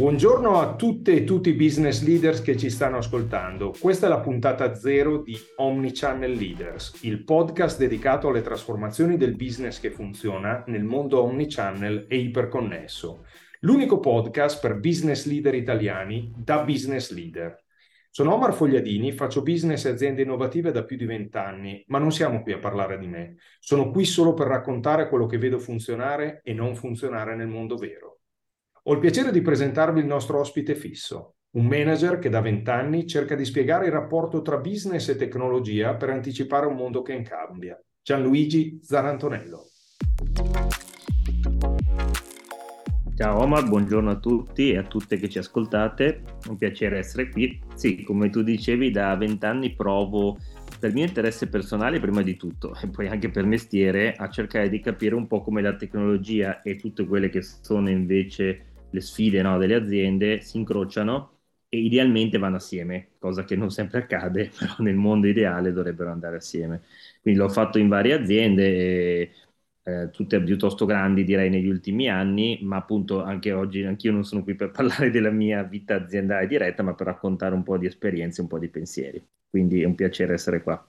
Buongiorno a tutte e tutti i business leaders che ci stanno ascoltando. Questa è la puntata zero di Omnichannel Leaders, il podcast dedicato alle trasformazioni del business che funziona nel mondo omnichannel e iperconnesso. L'unico podcast per business leader italiani da business leader. Sono Omar Fogliadini, faccio business e aziende innovative da più di vent'anni, ma non siamo qui a parlare di me. Sono qui solo per raccontare quello che vedo funzionare e non funzionare nel mondo vero. Ho il piacere di presentarvi il nostro ospite fisso, un manager che da vent'anni cerca di spiegare il rapporto tra business e tecnologia per anticipare un mondo che cambia. Gianluigi Zarantonello. Ciao Omar, buongiorno a tutti e a tutte che ci ascoltate, un piacere essere qui. Sì, come tu dicevi, da vent'anni provo per mio interesse personale prima di tutto e poi anche per mestiere a cercare di capire un po' come la tecnologia e tutte quelle che sono invece le sfide no, delle aziende si incrociano e idealmente vanno assieme, cosa che non sempre accade, però nel mondo ideale dovrebbero andare assieme. Quindi l'ho fatto in varie aziende, e, eh, tutte piuttosto grandi direi negli ultimi anni, ma appunto anche oggi anch'io non sono qui per parlare della mia vita aziendale diretta, ma per raccontare un po' di esperienze, un po' di pensieri. Quindi è un piacere essere qua.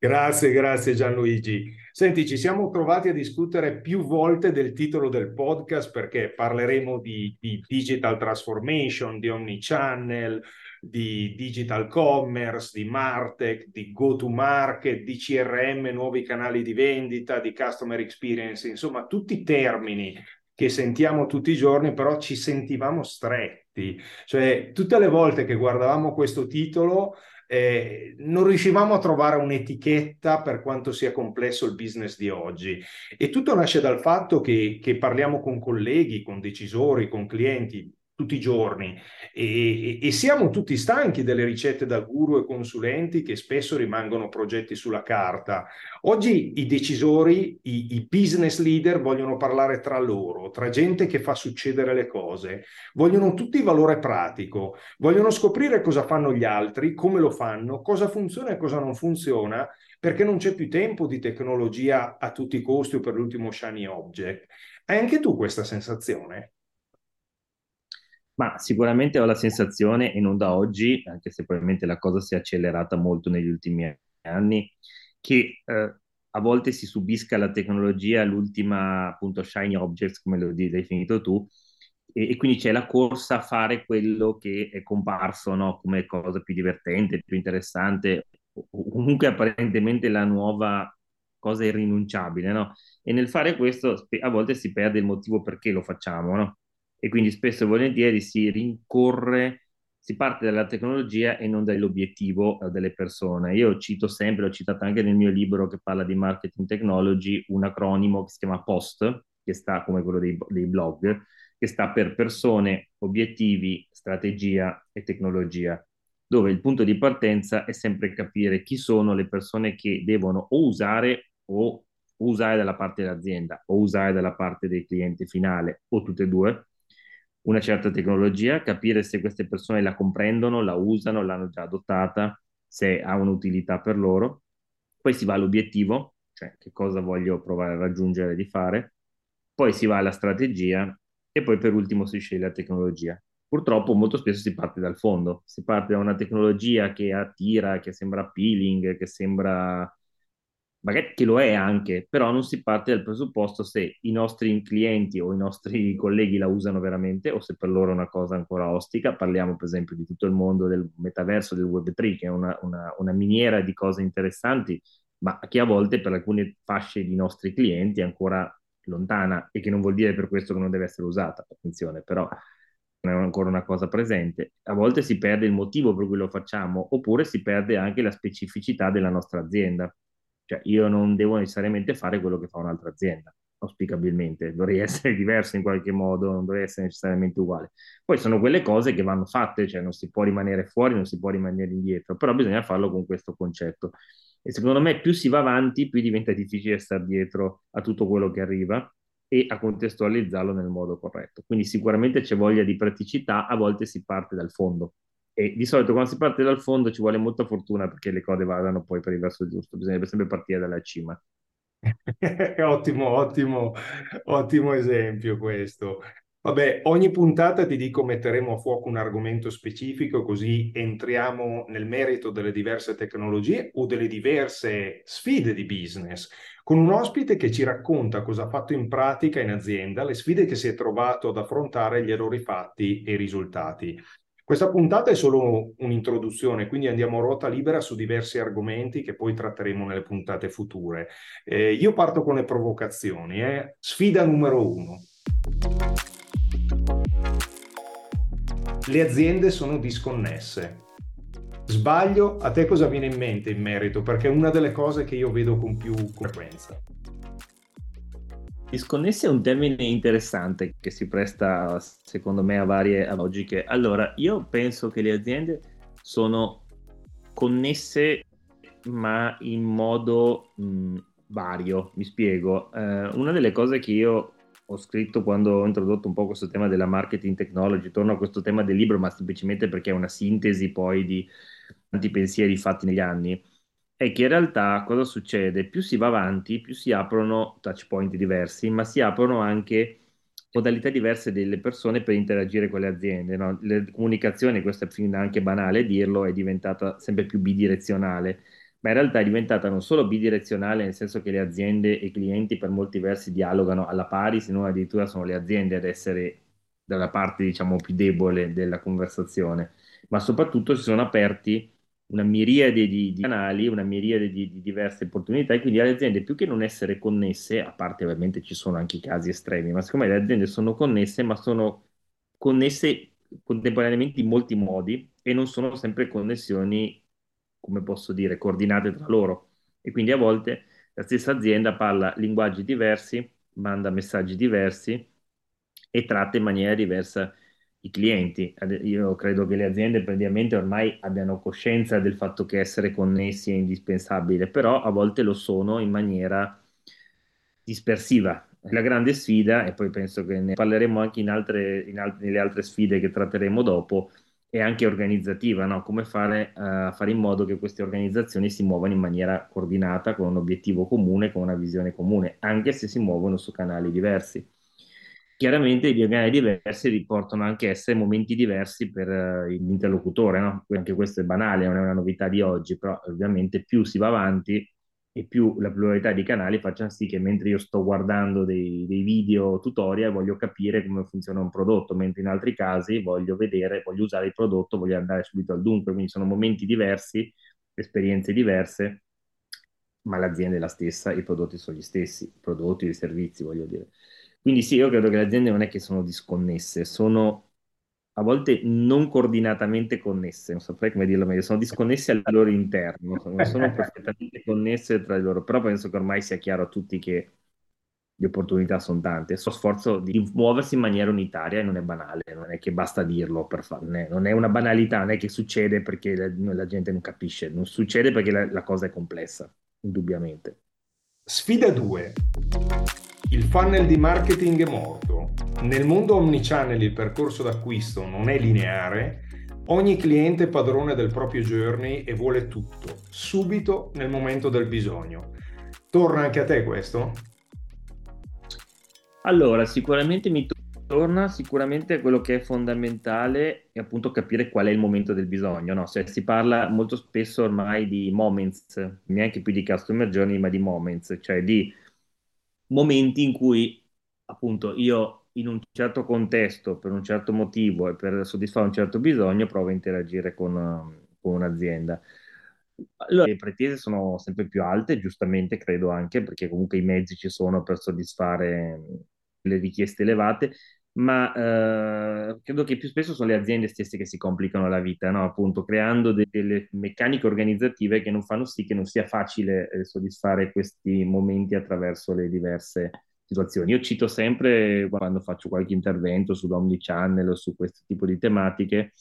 Grazie, grazie Gianluigi. Senti, ci siamo trovati a discutere più volte del titolo del podcast perché parleremo di, di digital transformation, di omnichannel, di digital commerce, di Martech, di go-to-market, di CRM, nuovi canali di vendita, di customer experience, insomma tutti termini che sentiamo tutti i giorni, però ci sentivamo stretti. Cioè, tutte le volte che guardavamo questo titolo eh, non riuscivamo a trovare un'etichetta per quanto sia complesso il business di oggi. E tutto nasce dal fatto che, che parliamo con colleghi, con decisori, con clienti tutti i giorni e, e, siamo tutti stanchi delle ricette da guru e consulenti che spesso rimangono progetti sulla carta. Oggi i decisori, i, i business leader vogliono parlare tra loro, tra gente che fa succedere le cose, vogliono tutti valore pratico, vogliono scoprire cosa fanno gli altri, come lo fanno, cosa funziona e cosa non funziona, perché non c'è più tempo di tecnologia a tutti i costi o per l'ultimo shiny object. Hai anche tu questa sensazione? Ma sicuramente ho la sensazione, e non da oggi, anche se probabilmente la cosa si è accelerata molto negli ultimi anni, che eh, a volte si subisca la tecnologia, l'ultima appunto shiny objects, come lo hai definito tu, e, e, quindi c'è la corsa a fare quello che è comparso no? come cosa più divertente, più interessante, o comunque apparentemente la nuova cosa irrinunciabile, no? E nel fare questo a volte si perde il motivo perché lo facciamo, no? E quindi spesso e volentieri si rincorre, si parte dalla tecnologia e non dall'obiettivo eh, delle persone. Io cito sempre, l'ho citato anche nel mio libro che parla di marketing technology, un acronimo che si chiama POST, che sta come quello dei, dei blog, che sta per persone, obiettivi, strategia e tecnologia dove il punto di partenza è sempre capire chi sono le persone che devono o usare o usare dalla parte dell'azienda o usare dalla parte del cliente finale o tutte e due una certa tecnologia, capire se queste persone la comprendono, la usano, l'hanno già adottata, se ha un'utilità per loro. Poi si va all'obiettivo, cioè che cosa voglio provare a raggiungere di fare. Poi si va alla strategia e poi per ultimo si sceglie la tecnologia. Purtroppo molto spesso si parte dal fondo, si parte da una tecnologia che attira, che sembra appealing, che sembra magari che lo è anche, però non si parte dal presupposto se i nostri clienti o i nostri colleghi la usano veramente o se per loro è una cosa ancora ostica. Parliamo per esempio di tutto il mondo del metaverso, del Web3, che è una, una, una miniera di cose interessanti, ma che a volte per alcune fasce di nostri clienti è ancora lontana e che non vuol dire per questo che non deve essere usata, attenzione, però non è ancora una cosa presente. A volte si perde il motivo per cui lo facciamo, oppure si perde anche la specificità della nostra azienda. Cioè, io non devo necessariamente fare quello che fa un'altra azienda, auspicabilmente. Dovrei essere diverso in qualche modo, non dovrei essere necessariamente uguale. Poi sono quelle cose che vanno fatte, cioè non si può rimanere fuori, non si può rimanere indietro, però bisogna farlo con questo concetto. E secondo me più si va avanti, più diventa difficile stare dietro a tutto quello che arriva e a contestualizzarlo nel modo corretto. Quindi sicuramente c'è voglia di praticità, a volte si parte dal fondo, e di solito quando si parte dal fondo ci vuole molta fortuna perché le cose vadano poi per il verso giusto, bisogna sempre partire dalla cima. ottimo, ottimo, ottimo esempio questo. Vabbè, ogni puntata ti dico metteremo a fuoco un argomento specifico, così entriamo nel merito delle diverse tecnologie o delle diverse sfide di business, con un ospite che ci racconta cosa ha fatto in pratica in azienda, le sfide che si è trovato ad affrontare, gli errori fatti e i risultati. Questa puntata è solo un'introduzione, quindi andiamo a ruota libera su diversi argomenti che poi tratteremo nelle puntate future. Eh, io parto con le provocazioni. Eh. Sfida numero uno le aziende sono disconnesse. Sbaglio? A te cosa viene in mente in merito? Perché è una delle cose che io vedo con più frequenza. Disconnesse è un termine interessante che si presta, secondo me, a varie logiche. Allora, io penso che le aziende sono connesse, ma in modo mh, vario. Mi spiego. Eh, una delle cose che io ho scritto quando ho introdotto un po' questo tema della marketing technology, torno a questo tema del libro, ma semplicemente perché è una sintesi poi di tanti pensieri fatti negli anni, è che in realtà cosa succede? Più si va avanti, più si aprono touch point diversi, ma si aprono anche modalità diverse delle persone per interagire con le aziende. No? La comunicazione, questo è anche banale dirlo, è diventata sempre più bidirezionale ma in realtà è diventata non solo bidirezionale, nel senso che le aziende e i clienti per molti versi dialogano alla pari, se non addirittura sono le aziende ad essere dalla parte, diciamo, più debole della conversazione, ma soprattutto si sono aperti una miriade di, di canali, una miriade di, di, diverse opportunità e quindi le aziende più che non essere connesse, a parte ovviamente ci sono anche i casi estremi, ma siccome le aziende sono connesse, ma sono connesse contemporaneamente in molti modi e non sono sempre connessioni come posso dire, coordinate tra loro. E quindi a volte la stessa azienda parla linguaggi diversi, manda messaggi diversi e tratta in maniera diversa i clienti. Io credo che le aziende praticamente ormai abbiano coscienza del fatto che essere connessi è indispensabile, però a volte lo sono in maniera dispersiva. La grande sfida, e poi penso che ne parleremo anche in altre, in altre, nelle altre sfide che tratteremo dopo, e anche organizzativa, no? come fare, uh, fare in modo che queste organizzazioni si muovano in maniera coordinata, con un obiettivo comune, con una visione comune, anche se si muovono su canali diversi. Chiaramente i canali diversi riportano anche essere momenti diversi per uh, l'interlocutore, no? anche questo è banale, non è una novità di oggi, però ovviamente più si va avanti e più la pluralità di canali facciano sì che mentre io sto guardando dei, dei, video tutorial voglio capire come funziona un prodotto, mentre in altri casi voglio vedere, voglio usare il prodotto, voglio andare subito al dunque, quindi sono momenti diversi, esperienze diverse, ma l'azienda è la stessa, i prodotti sono gli stessi, i prodotti, i servizi, voglio dire. Quindi sì, io credo che le aziende non è che sono disconnesse, sono a volte non coordinatamente connesse, non saprei come dirlo meglio, sono disconnesse al loro interno, non sono perfettamente connesse tra di loro, però penso che ormai sia chiaro a tutti che le opportunità sono tante. So sforzo di muoversi in maniera unitaria e non è banale, non è che basta dirlo per farne, non è una banalità, non è che succede perché la, la gente non capisce, non succede perché la, la cosa è complessa, indubbiamente. Sfida 2. Il funnel di marketing è morto. Nel mondo omnichannel il percorso d'acquisto non è lineare, ogni cliente è padrone del proprio journey e vuole tutto, subito nel momento del bisogno. Torna anche a te questo? Allora, sicuramente mi torna, sicuramente quello che è fondamentale è appunto capire qual è il momento del bisogno, no? Cioè, si parla molto spesso ormai di moments, neanche più di customer journey, ma di moments, cioè di momenti in cui appunto io in un certo contesto, per un certo motivo e per soddisfare un certo bisogno, provo a interagire con, con un'azienda. Allora, le pretese sono sempre più alte, giustamente credo anche, perché comunque i mezzi ci sono per soddisfare le richieste elevate, ma eh, credo che più spesso sono le aziende stesse che si complicano la vita, no? appunto creando de- delle meccaniche organizzative che non fanno sì che non sia facile eh, soddisfare questi momenti attraverso le diverse situazioni. Io cito sempre quando faccio qualche intervento sull'Omnichannel o su questo tipo di tematiche,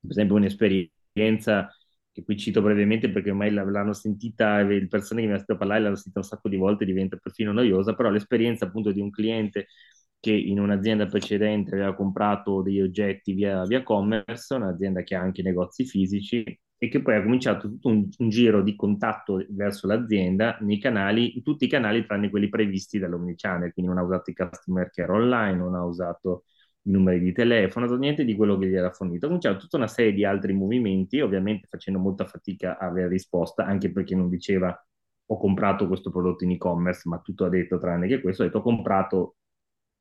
per esempio un'esperienza che qui cito brevemente perché ormai l'hanno sentita, le persone che mi hanno sentito parlare l'hanno sentita un sacco di volte, diventa perfino noiosa, però l'esperienza appunto di un cliente che in un'azienda precedente aveva comprato degli oggetti via, via commerce, un'azienda che ha anche negozi fisici e che poi ha cominciato tutto un, un, giro di contatto verso l'azienda nei canali, in tutti i canali tranne quelli previsti dall'Omnichannel, quindi non ha usato i customer care online, non ha usato i numeri di telefono, niente di quello che gli era fornito. Ha cominciato tutta una serie di altri movimenti, ovviamente facendo molta fatica a avere risposta, anche perché non diceva ho comprato questo prodotto in e-commerce, ma tutto ha detto tranne che questo, ha detto ho comprato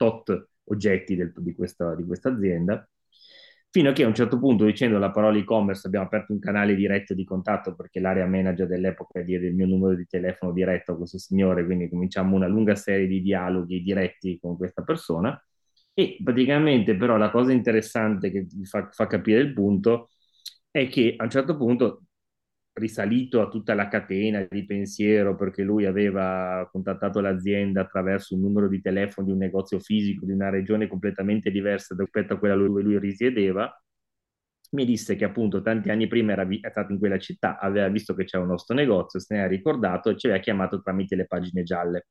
tot oggetti del, di, questa, di questa azienda fino a che a un certo punto dicendo la parola e-commerce abbiamo aperto un canale diretto di contatto perché l'area manager dell'epoca diede il mio numero di telefono diretto a questo signore, quindi cominciamo una lunga serie di dialoghi diretti con questa persona. E praticamente però la cosa interessante che fa, fa capire il punto è che a un certo punto risalito a tutta la catena di pensiero perché lui aveva contattato l'azienda attraverso un numero di telefono di un negozio fisico di una regione completamente diversa rispetto a quella dove lui risiedeva, mi disse che appunto tanti anni prima era, vi- stato in quella città, aveva visto che c'era un nostro negozio, se ne era ricordato e ci aveva chiamato tramite le pagine gialle.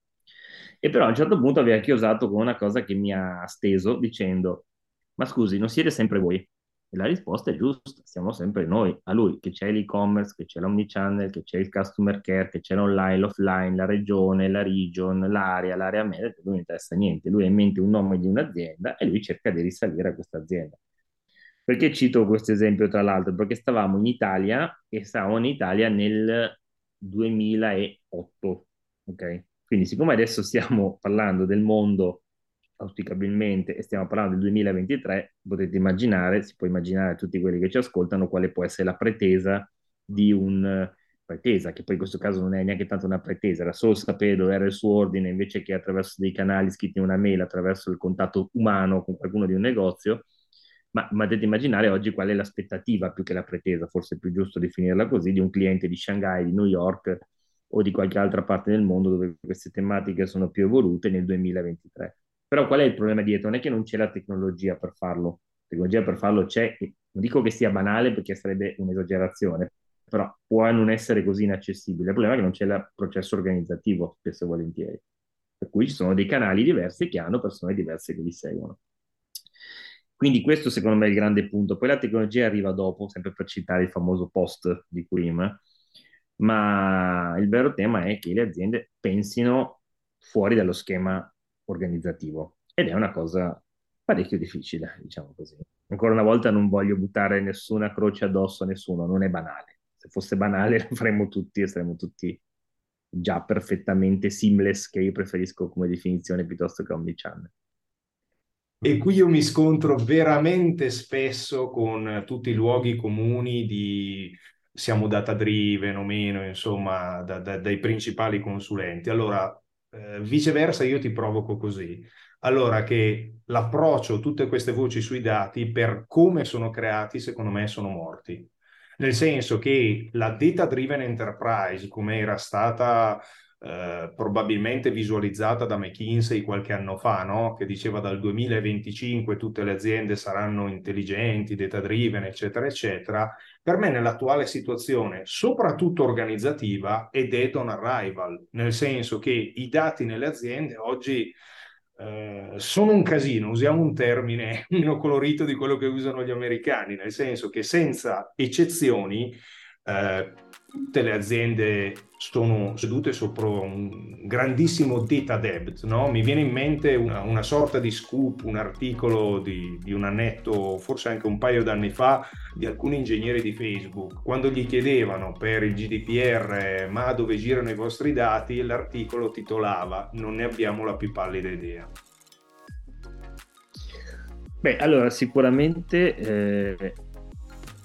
E però a un certo punto aveva chiosato con una cosa che mi ha steso dicendo, ma scusi, non siete sempre voi? E la risposta è giusta, siamo sempre noi, a lui che c'è l'e-commerce, che c'è l'omnichannel, che c'è il customer care, che c'è l'online, l'offline, la regione, la region, l'area, l'area media, lui non interessa niente, lui ha in mente un nome di un'azienda e lui cerca di risalire a questa azienda. Perché cito questo esempio tra l'altro? Perché stavamo in Italia e stavamo in Italia nel 2008, ok? Quindi siccome adesso stiamo parlando del mondo auspicabilmente, e stiamo parlando del 2023, potete immaginare, si può immaginare tutti quelli che ci ascoltano quale può essere la pretesa di un pretesa, che poi in questo caso non è neanche tanto una pretesa, era solo sapere dove era il suo ordine invece che attraverso dei canali scritti in una mail, attraverso il contatto umano con qualcuno di un negozio, ma potete immaginare oggi qual è l'aspettativa più che la pretesa, forse è più giusto definirla così, di un cliente di Shanghai, di New York o di qualche altra parte del mondo dove queste tematiche sono più evolute nel 2023. Però qual è il problema dietro? Non è che non c'è la tecnologia per farlo. La tecnologia per farlo c'è, non dico che sia banale perché sarebbe un'esagerazione, però può non essere così inaccessibile. Il problema è che non c'è il processo organizzativo, spesso e volentieri. Per cui ci sono dei canali diversi che hanno persone diverse che li seguono. Quindi questo secondo me è il grande punto. Poi la tecnologia arriva dopo, sempre per citare il famoso post di Quim, ma il vero tema è che le aziende pensino fuori dallo schema organizzativo ed è una cosa parecchio difficile, diciamo così. Ancora una volta non voglio buttare nessuna croce addosso a nessuno, non è banale. Se fosse banale lo faremmo tutti e saremmo tutti già perfettamente seamless, che io preferisco come definizione piuttosto che omnichannel. E qui io mi scontro veramente spesso con tutti i luoghi comuni di siamo data driven o meno, insomma, da, da, dai principali consulenti. Allora, eh, viceversa io ti provoco così. Allora che l'approccio, tutte queste voci sui dati, per come sono creati, secondo me sono morti. Nel senso che la data driven enterprise, come era stata eh, probabilmente visualizzata da McKinsey qualche anno fa, no? che diceva dal 2025 tutte le aziende saranno intelligenti, data driven, eccetera, eccetera, per me nell'attuale situazione, soprattutto organizzativa, è dead on arrival, nel senso che i dati nelle aziende oggi eh, sono un casino, usiamo un termine meno colorito di quello che usano gli americani, nel senso che senza eccezioni eh, tutte le aziende sono sedute sopra un grandissimo data debt. No? Mi viene in mente una, una, sorta di scoop, un articolo di, di, un annetto, forse anche un paio d'anni fa, di alcuni ingegneri di Facebook. Quando gli chiedevano per il GDPR ma dove girano i vostri dati, l'articolo titolava Non ne abbiamo la più pallida idea. Beh, allora sicuramente eh,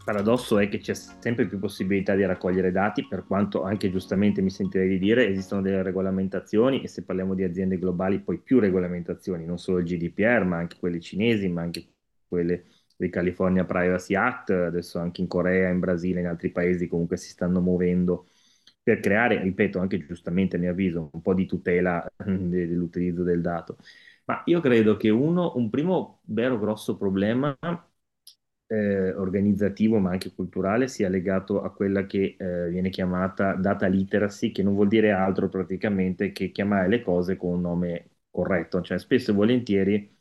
paradosso è che c'è sempre più possibilità di raccogliere dati, per quanto anche giustamente mi sentirei di dire esistono delle regolamentazioni e se parliamo di aziende globali poi più regolamentazioni, non solo il GDPR, ma anche quelle cinesi, ma anche quelle del California Privacy Act, adesso anche in Corea, in Brasile, in altri paesi comunque si stanno muovendo per creare, ripeto, anche giustamente a mio avviso, un po' di tutela dell'utilizzo del dato. Ma io credo che uno, un primo vero grosso problema eh, organizzativo ma anche culturale sia legato a quella che eh, viene chiamata data literacy, che non vuol dire altro praticamente che chiamare le cose con un nome corretto, cioè spesso e volentieri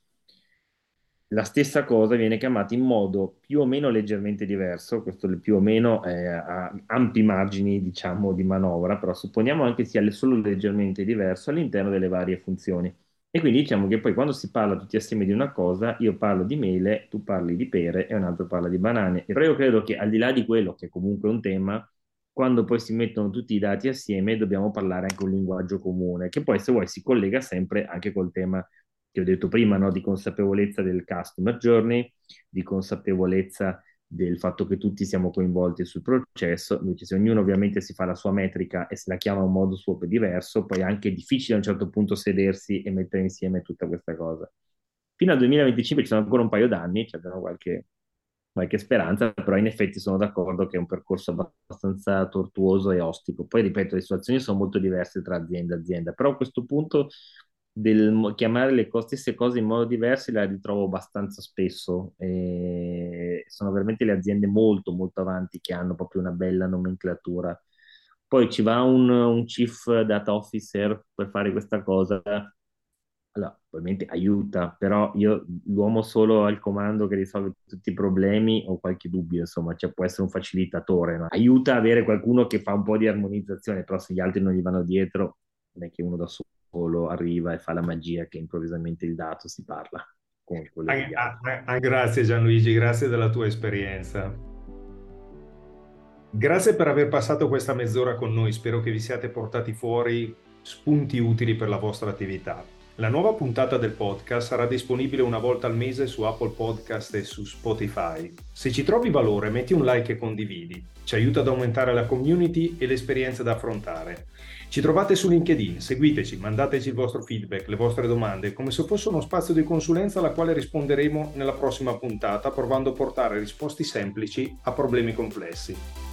la stessa cosa viene chiamata in modo più o meno leggermente diverso, questo più o meno eh, ha ampi margini diciamo di manovra, però supponiamo anche sia solo leggermente diverso all'interno delle varie funzioni. E quindi diciamo che poi quando si parla tutti assieme di una cosa, io parlo di mele, tu parli di pere e un altro parla di banane. Però io credo che al di là di quello, che è comunque un tema, quando poi si mettono tutti i dati assieme dobbiamo parlare anche un linguaggio comune, che poi se vuoi si collega sempre anche col tema che ho detto prima, no? di consapevolezza del customer journey, di consapevolezza del fatto che tutti siamo coinvolti sul processo, invece se ognuno ovviamente si fa la sua metrica e se la chiama in un modo suo diverso, poi è anche difficile a un certo punto sedersi e mettere insieme tutta questa cosa. Fino al 2025 ci sono ancora un paio d'anni, ci abbiamo qualche, qualche speranza, però in effetti sono d'accordo che è un percorso abbastanza tortuoso e ostico. Poi ripeto, le situazioni sono molto diverse tra azienda e azienda, però a questo punto del chiamare le stesse cose in modo diverso la ritrovo abbastanza spesso. E sono veramente le aziende molto, molto avanti che hanno proprio una bella nomenclatura. Poi ci va un, un chief data officer per fare questa cosa. Allora, ovviamente aiuta, però io l'uomo solo al comando che risolve tutti i problemi ho qualche dubbio, insomma, cioè può essere un facilitatore, no? aiuta avere qualcuno che fa un po' di armonizzazione, però se gli altri non gli vanno dietro, non è che uno da solo solo arriva e fa la magia che improvvisamente il dato si parla con degli altri. Ah, ah, grazie Gianluigi, grazie della tua esperienza. Grazie per aver passato questa mezz'ora con noi, spero che vi siate portati fuori spunti utili per la vostra attività. La nuova puntata del podcast sarà disponibile una volta al mese su Apple Podcast e su Spotify. Se ci trovi valore, metti un like e condividi. Ci aiuta ad aumentare la community e le esperienze da affrontare. Ci trovate su LinkedIn, seguiteci, mandateci il vostro feedback, le vostre domande, come se fosse uno spazio di consulenza alla quale risponderemo nella prossima puntata, provando a portare risposte semplici a problemi complessi.